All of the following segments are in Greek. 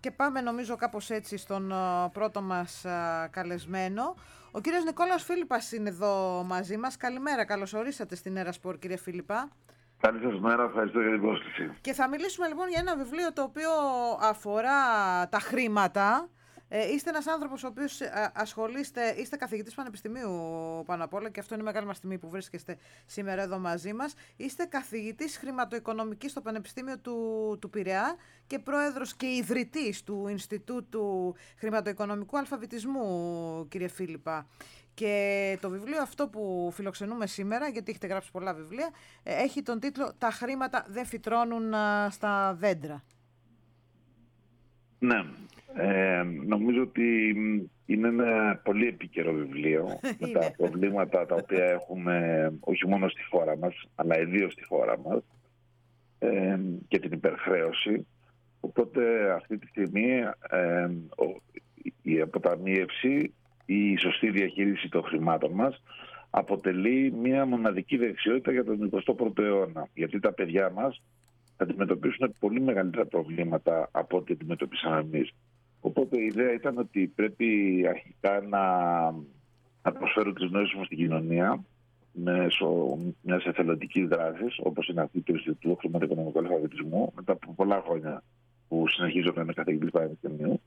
και πάμε νομίζω κάπως έτσι στον πρώτο μας καλεσμένο. Ο κύριος Νικόλαος Φίλιππας είναι εδώ μαζί μας. Καλημέρα, καλώς ορίσατε στην Ερασπορ κύριε Φίλιππα. Καλή σας μέρα, ευχαριστώ για την πρόσκληση. Και θα μιλήσουμε λοιπόν για ένα βιβλίο το οποίο αφορά τα χρήματα ε, είστε ένας άνθρωπος ο οποίος ε, ασχολείστε, είστε καθηγητής Πανεπιστημίου πάνω απ' όλα και αυτό είναι μεγάλη μας τιμή που βρίσκεστε σήμερα εδώ μαζί μας. Είστε καθηγητής χρηματοοικονομικής στο Πανεπιστήμιο του, του Πειραιά και πρόεδρος και ιδρυτής του Ινστιτούτου Χρηματοοικονομικού Αλφαβητισμού, κύριε Φίλιππα. Και το βιβλίο αυτό που φιλοξενούμε σήμερα, γιατί έχετε γράψει πολλά βιβλία, ε, έχει τον τίτλο «Τα χρήματα δεν φυτρώνουν στα δέντρα». Ναι, ε, νομίζω ότι είναι ένα πολύ επίκαιρο βιβλίο με τα προβλήματα τα οποία έχουμε όχι μόνο στη χώρα μας αλλά ιδίως στη χώρα μας ε, και την υπερχρέωση. Οπότε αυτή τη στιγμή ε, η αποταμίευση, η σωστή διαχείριση των χρημάτων μας αποτελεί μια μοναδική δεξιότητα για τον 21ο αιώνα. Γιατί τα παιδιά μας θα αντιμετωπίσουν πολύ μεγαλύτερα προβλήματα από ό,τι αντιμετωπίσαμε εμείς. Οπότε η ιδέα ήταν ότι πρέπει αρχικά να, να προσφέρω τις γνώσεις μου στην κοινωνία μέσω μιας εθελοντικής δράσης, όπως είναι αυτή του Ινστιτούτου Χρηματοοικονομικού Αλφαβητισμού, μετά από πολλά χρόνια που συνεχίζω να είμαι καθηγητής πανεπιστημίου.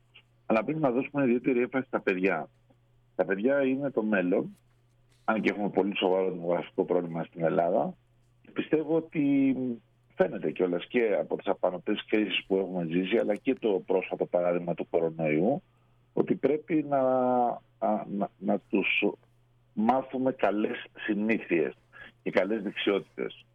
Αλλά πρέπει να δώσουμε ιδιαίτερη έμφαση στα παιδιά. Τα παιδιά είναι το μέλλον, αν και έχουμε πολύ σοβαρό δημογραφικό πρόβλημα στην Ελλάδα. Πιστεύω ότι φαίνεται κιόλας και από τις απανοτές κρίσεις που έχουμε ζήσει, αλλά και το πρόσφατο παράδειγμα του κορονοϊού, ότι πρέπει να, να, να τους μάθουμε καλές συνήθειες και καλές δεξιότητες.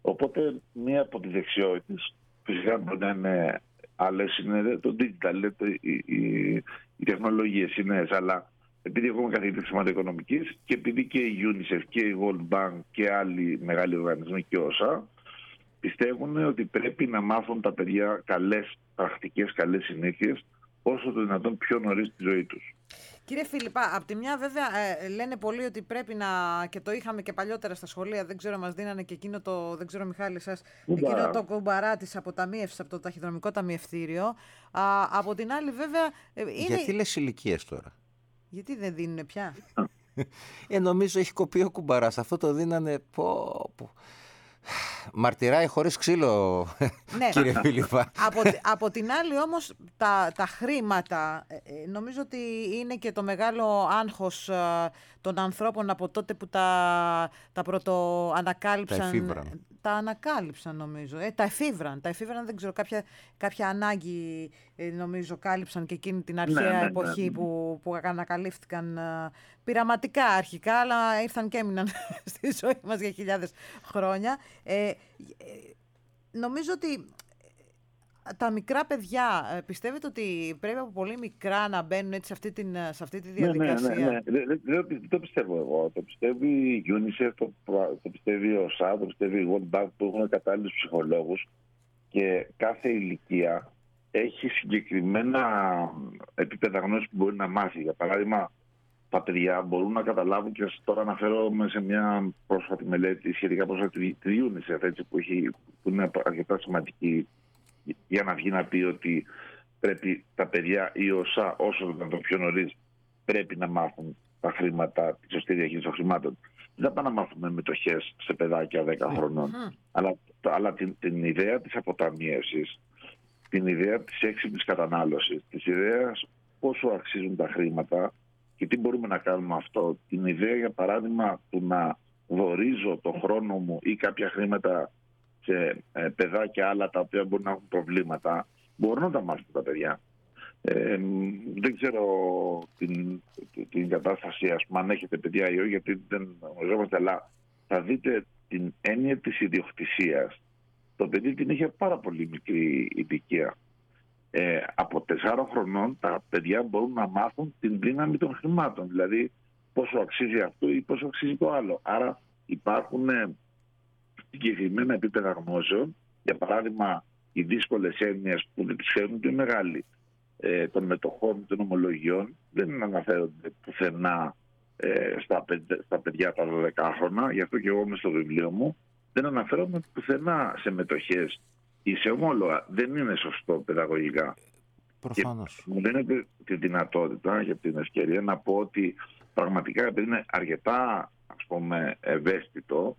Οπότε μία από τις δεξιότητες, φυσικά μπορεί να είναι άλλες, είναι το digital, οι, οι, οι τεχνολογίες είναι αλλά επειδή έχουμε καθηγητή χρηματοοικονομικής και επειδή και η UNICEF και η World Bank και άλλοι μεγάλοι οργανισμοί και όσα πιστεύουν ότι πρέπει να μάθουν τα παιδιά καλές πρακτικές, καλές συνήθειες όσο το δυνατόν πιο νωρίς στη ζωή τους. Κύριε Φιλιππά, από τη μια βέβαια ε, λένε πολλοί ότι πρέπει να, και το είχαμε και παλιότερα στα σχολεία, δεν ξέρω μας δίνανε και εκείνο το, δεν ξέρω Μιχάλη σας, εκείνο το κουμπαρά της αποταμίευσης από το ταχυδρομικό ταμιευτήριο. Α, από την άλλη βέβαια... Ε, είναι... Γιατί λες ηλικίες τώρα; Γιατί δεν δίνουν πια; ε, νομίζω έχει κοπεί ο κουμπαράς, αυτό το δίνανε... Πω, πω. Μαρτυράει χωρίς ξύλο, ναι. κύριε Φίλιππα. Από, από την άλλη όμως τα, τα χρήματα, ε, ε, νομίζω ότι είναι και το μεγάλο άγχος ε, των ανθρώπων από τότε που τα, τα πρωτοανακάλυψαν. Τα τα ανακάλυψαν νομίζω. Ε, τα εφήβραν. Τα εφήβραν δεν ξέρω, κάποια, κάποια ανάγκη νομίζω κάλυψαν και εκείνη την αρχαία ναι, ναι, ναι, εποχή Που, που ανακαλύφθηκαν πειραματικά αρχικά, αλλά ήρθαν και έμειναν στη ζωή μας για χιλιάδες χρόνια. Ε, ε, νομίζω ότι ε, τα μικρά παιδιά, ε, πιστεύετε ότι πρέπει από πολύ μικρά να μπαίνουν έτσι σε αυτή, την, σε αυτή τη διαδικασία. Ναι, ναι, ναι. ναι. Δεν, το πιστεύω εγώ. Το πιστεύει η UNICEF, το, το πιστεύει ο ΣΑ, το πιστεύει η World Bank που έχουν κατάλληλους ψυχολόγους και κάθε ηλικία έχει συγκεκριμένα επίπεδα γνώσης που μπορεί να μάθει. Για παράδειγμα, τα παιδιά μπορούν να καταλάβουν και τώρα αναφέρομαι σε μια πρόσφατη μελέτη σχετικά πρόσφατη τη UNICEF έτσι, που, έχει, που είναι αρκετά σημαντική για να βγει να πει ότι πρέπει τα παιδιά ή όσα όσο το πιο νωρίς πρέπει να μάθουν τα χρήματα, τη σωστή διαχείριση των χρημάτων. Δεν θα να μάθουμε μετοχές σε παιδάκια 10 χρονών. Αλλά, αλλά την, την ιδέα της αποταμίευση, την ιδέα της έξυπνης κατανάλωσης, της ιδέας πόσο αξίζουν τα χρήματα, και τι μπορούμε να κάνουμε αυτό. Την ιδέα, για παράδειγμα, του να δορίζω το χρόνο μου ή κάποια χρήματα σε ε, παιδάκια άλλα τα οποία μπορεί να έχουν προβλήματα, μπορούν να τα μάθουν τα παιδιά. Ε, δεν ξέρω την, την κατάσταση, ας πούμε, αν έχετε παιδιά ή όχι, γιατί δεν γνωριζόμαστε, αλλά θα δείτε την έννοια της ιδιοκτησίας. Το παιδί την είχε πάρα πολύ μικρή ηλικία ε, από 4 χρονών τα παιδιά μπορούν να μάθουν την δύναμη των χρημάτων. Δηλαδή πόσο αξίζει αυτό ή πόσο αξίζει το άλλο. Άρα υπάρχουν ε, συγκεκριμένα επίπεδα γνώσεων. Για παράδειγμα, οι δύσκολες έννοιες που δεν τις ξέρουν και μεγάλοι ε, των μετοχών των ομολογιών δεν αναφέρονται πουθενά ε, στα, στα παιδιά τα 12 χρόνια. Γι' αυτό και εγώ είμαι στο βιβλίο μου δεν αναφέρομαι πουθενά σε μετοχές ή σε ομόλογα. Δεν είναι σωστό παιδαγωγικά. Προφανώς. μου δίνετε τη δυνατότητα για την ευκαιρία να πω ότι πραγματικά επειδή είναι αρκετά ας πούμε ευαίσθητο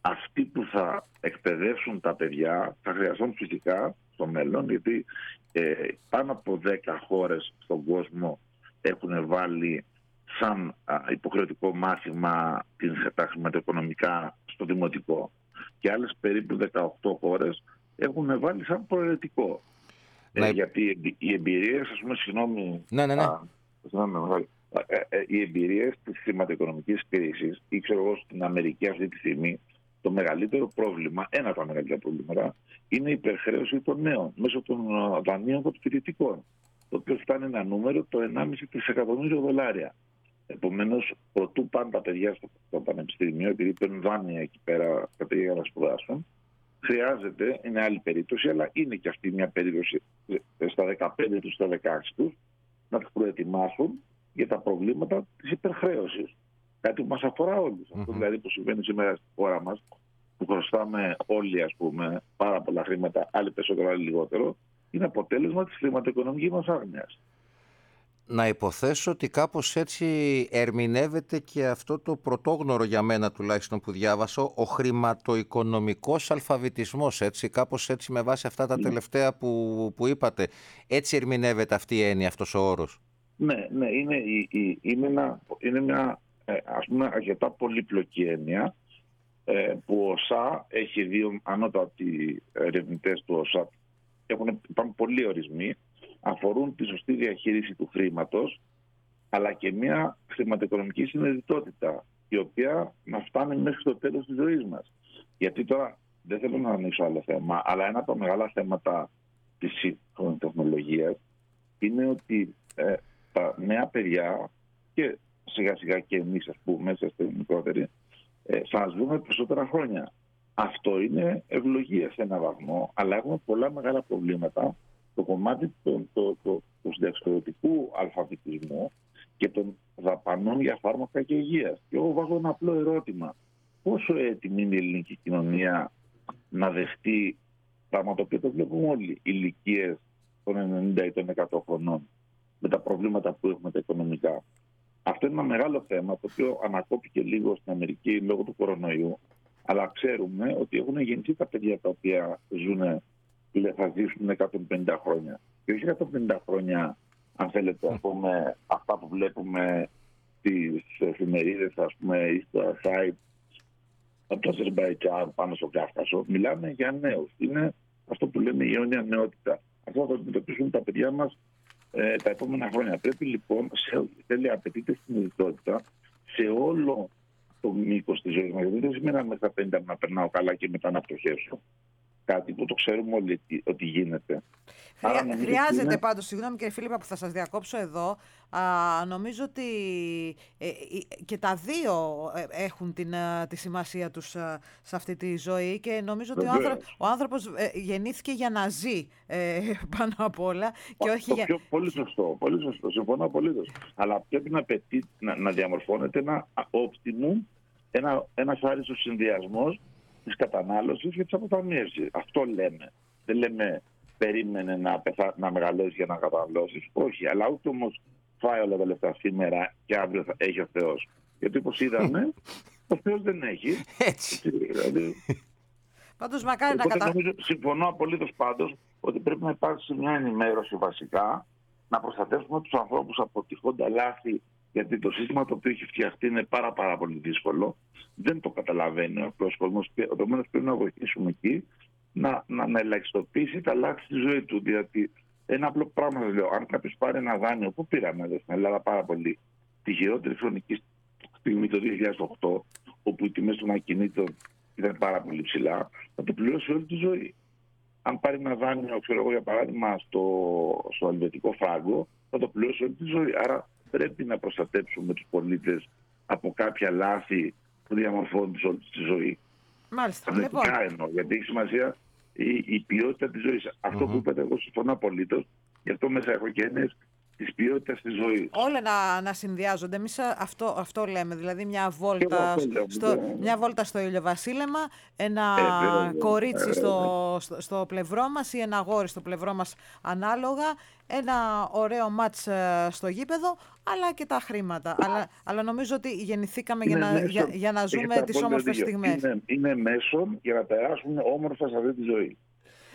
αυτοί που θα εκπαιδεύσουν τα παιδιά θα χρειαστούν φυσικά στο μέλλον γιατί ε, πάνω από 10 χώρες στον κόσμο έχουν βάλει σαν υποχρεωτικό μάθημα τα χρηματοοικονομικά στο δημοτικό και άλλες περίπου 18 χώρες έχουν βάλει σαν προαιρετικό. Ε, γιατί οι εμπειρίες, ας πούμε, συγγνώμη, ναι, ναι, ναι. Ε, ε, οι εμπειρίες της χρηματοοικονομικής κρίσης, ή ξέρω εγώ στην Αμερική αυτή τη στιγμή, το μεγαλύτερο πρόβλημα, ένα από τα μεγαλύτερα προβλήματα, είναι η υπερχρέωση των νέων μέσω των δανείων των φοιτητικών. Το οποίο φτάνει ένα νούμερο το 1,5 δισεκατομμύριο δολάρια. Επομένως, προτού πάνε τα παιδιά στο, πανεπιστήμιο, επειδή παίρνουν δάνεια εκεί πέρα τα παιδιά για να σπουδάσουν, χρειάζεται, είναι άλλη περίπτωση, αλλά είναι και αυτή μια περίπτωση στα 15 τους, στα 16 τους, να τους προετοιμάσουν για τα προβλήματα της υπερχρέωσης. Κάτι που μας αφορά όλους. Αυτό δηλαδή που συμβαίνει σήμερα στη χώρα μας, που χρωστάμε όλοι ας πούμε, πάρα πολλά χρήματα, άλλοι περισσότερο, άλλοι λιγότερο, είναι αποτέλεσμα της χρηματοοικονομικής μας άγνοιας να υποθέσω ότι κάπως έτσι ερμηνεύεται και αυτό το πρωτόγνωρο για μένα τουλάχιστον που διάβασα, ο χρηματοοικονομικός αλφαβητισμός, έτσι, κάπως έτσι με βάση αυτά τα ναι. τελευταία που, που είπατε. Έτσι ερμηνεύεται αυτή η έννοια, αυτός ο όρος. Ναι, ναι, είναι, είναι, ένα, είναι μια ε, ας πούμε αρκετά πολύπλοκη έννοια ε, που ο ΣΑ έχει δύο ανώτατοι ερευνητές του ΟΣΑ έχουν, υπάρχουν πολλοί ορισμοί αφορούν τη σωστή διαχείριση του χρήματος αλλά και μια χρηματοοικονομική συνειδητότητα η οποία να φτάνει μέχρι το τέλος της ζωής μας. Γιατί τώρα δεν θέλω να ανοίξω άλλο θέμα, αλλά ένα από τα μεγάλα θέματα της σύγχρονης τεχνολογίας είναι ότι ε, τα νέα παιδιά και σιγά σιγά και εμείς ας πούμε μέσα στη μικρότερη ε, θα ζούμε περισσότερα χρόνια. Αυτό είναι ευλογία σε ένα βαθμό, αλλά έχουμε πολλά μεγάλα προβλήματα το κομμάτι του, το, το, τους αλφαβητισμού και των δαπανών για φάρμακα και υγείας. Και εγώ βάζω ένα απλό ερώτημα. Πόσο έτοιμη είναι η ελληνική κοινωνία να δεχτεί πράγμα το οποίο το βλέπουμε όλοι, ηλικίες των 90 ή των 100 χρονών, με τα προβλήματα που έχουμε τα οικονομικά. Αυτό είναι ένα μεγάλο θέμα το οποίο ανακόπηκε λίγο στην Αμερική λόγω του κορονοϊού. Αλλά ξέρουμε ότι έχουν γεννηθεί τα παιδιά τα οποία ζουν θα ζήσουν 150 χρόνια. Και όχι 150 χρόνια, αν θέλετε, ας πούμε, αυτά που βλέπουμε στις εφημερίδες, ας πούμε, ή στο site από το Αζερμπαϊτζάν πάνω στο Κάφκασο. Μιλάμε για νέους. Είναι αυτό που λέμε η αιώνια νεότητα. Αυτό θα αντιμετωπίσουν τα παιδιά μας ε, τα επόμενα χρόνια. Πρέπει λοιπόν, σε, θέλει απαιτείται συνειδητότητα σε όλο το μήκος της ζωής μας. δεν σημαίνει μέχρι τα 50 να περνάω καλά και μετά να πτωχεύσω κάτι που το ξέρουμε όλοι ότι γίνεται. Χρειά, χρειάζεται είναι... πάντως, συγγνώμη κύριε Φίλιππα που θα σας διακόψω εδώ, α, νομίζω ότι ε, και τα δύο ε, έχουν την, τη σημασία τους σε αυτή τη ζωή και νομίζω ότι ο, άνθρωπο, ο άνθρωπος ε, γεννήθηκε για να ζει πάνω απ' όλα και όχι το για... Πιο, πολύ σωστό, πολύ σωστό, συμφωνώ απολύτως. Αλλά πρέπει να, πετύ, να, να διαμορφώνεται ένα optimum, ένα, ένας άριστος συνδυασμός της κατανάλωσης και τη αποταμίευση. Αυτό λέμε. Δεν λέμε περίμενε να, πεθα... να μεγαλώσει για να καταναλώσεις. Όχι, αλλά ούτε όμως φάει όλα τα λεφτά σήμερα και αύριο θα έχει ο Θεός. Γιατί όπως είδαμε, ο Θεός δεν έχει. Έτσι. Δηλαδή... Πάντως μακάρι να καταλάβει. Συμφωνώ απολύτως πάντως ότι πρέπει να υπάρξει μια ενημέρωση βασικά να προστατεύσουμε τους ανθρώπους από τυχόντα λάθη γιατί το σύστημα το οποίο έχει φτιαχτεί είναι πάρα, πάρα πολύ δύσκολο. Δεν το καταλαβαίνει ο απλό κόσμο. Επομένω, πρέπει να βοηθήσουμε εκεί να, να, να ελαχιστοποιήσει τα λάθη στη ζωή του. Διότι ένα απλό πράγμα σας λέω: Αν κάποιος πάρει ένα δάνειο, που πήραμε εδώ στην Ελλάδα πάρα πολύ, τη χειρότερη χρονική στιγμή το 2008, όπου οι τιμές των ακινήτων ήταν πάρα πολύ ψηλά, θα το πληρώσει όλη τη ζωή. Αν πάρει ένα δάνειο, ξέρω εγώ για παράδειγμα, στο, στο Ελβετικό φράγκο, θα το πληρώσει όλη τη ζωή. Άρα πρέπει να προστατέψουμε τους πολίτες από κάποια λάθη που διαμορφώνουν όλη τη ζωή. Μάλιστα. λοιπόν. εννοώ, γιατί έχει σημασία η, η ποιότητα της ζωής. Αυτό που είπατε εγώ συμφωνώ απολύτως. Γι' αυτό μέσα έχω και έννοιες της ποιότητας της ζωής. Όλα να, να συνδυάζονται. Εμείς αυτό, αυτό λέμε. Δηλαδή, μια βόλτα, στο, μια βόλτα στο ηλιοβασίλεμα, ένα ε, κορίτσι στο, στο, στο, πλευρό μας ή ένα αγόρι στο πλευρό μας ανάλογα. Ένα ωραίο μάτς στο γήπεδο, αλλά και τα χρήματα. Αλλά, αλλά νομίζω ότι γεννηθήκαμε για να, για, για να ζούμε τις όμορφες στιγμές. Είναι, είναι μέσον για να περάσουμε όμορφα σε αυτή τη ζωή.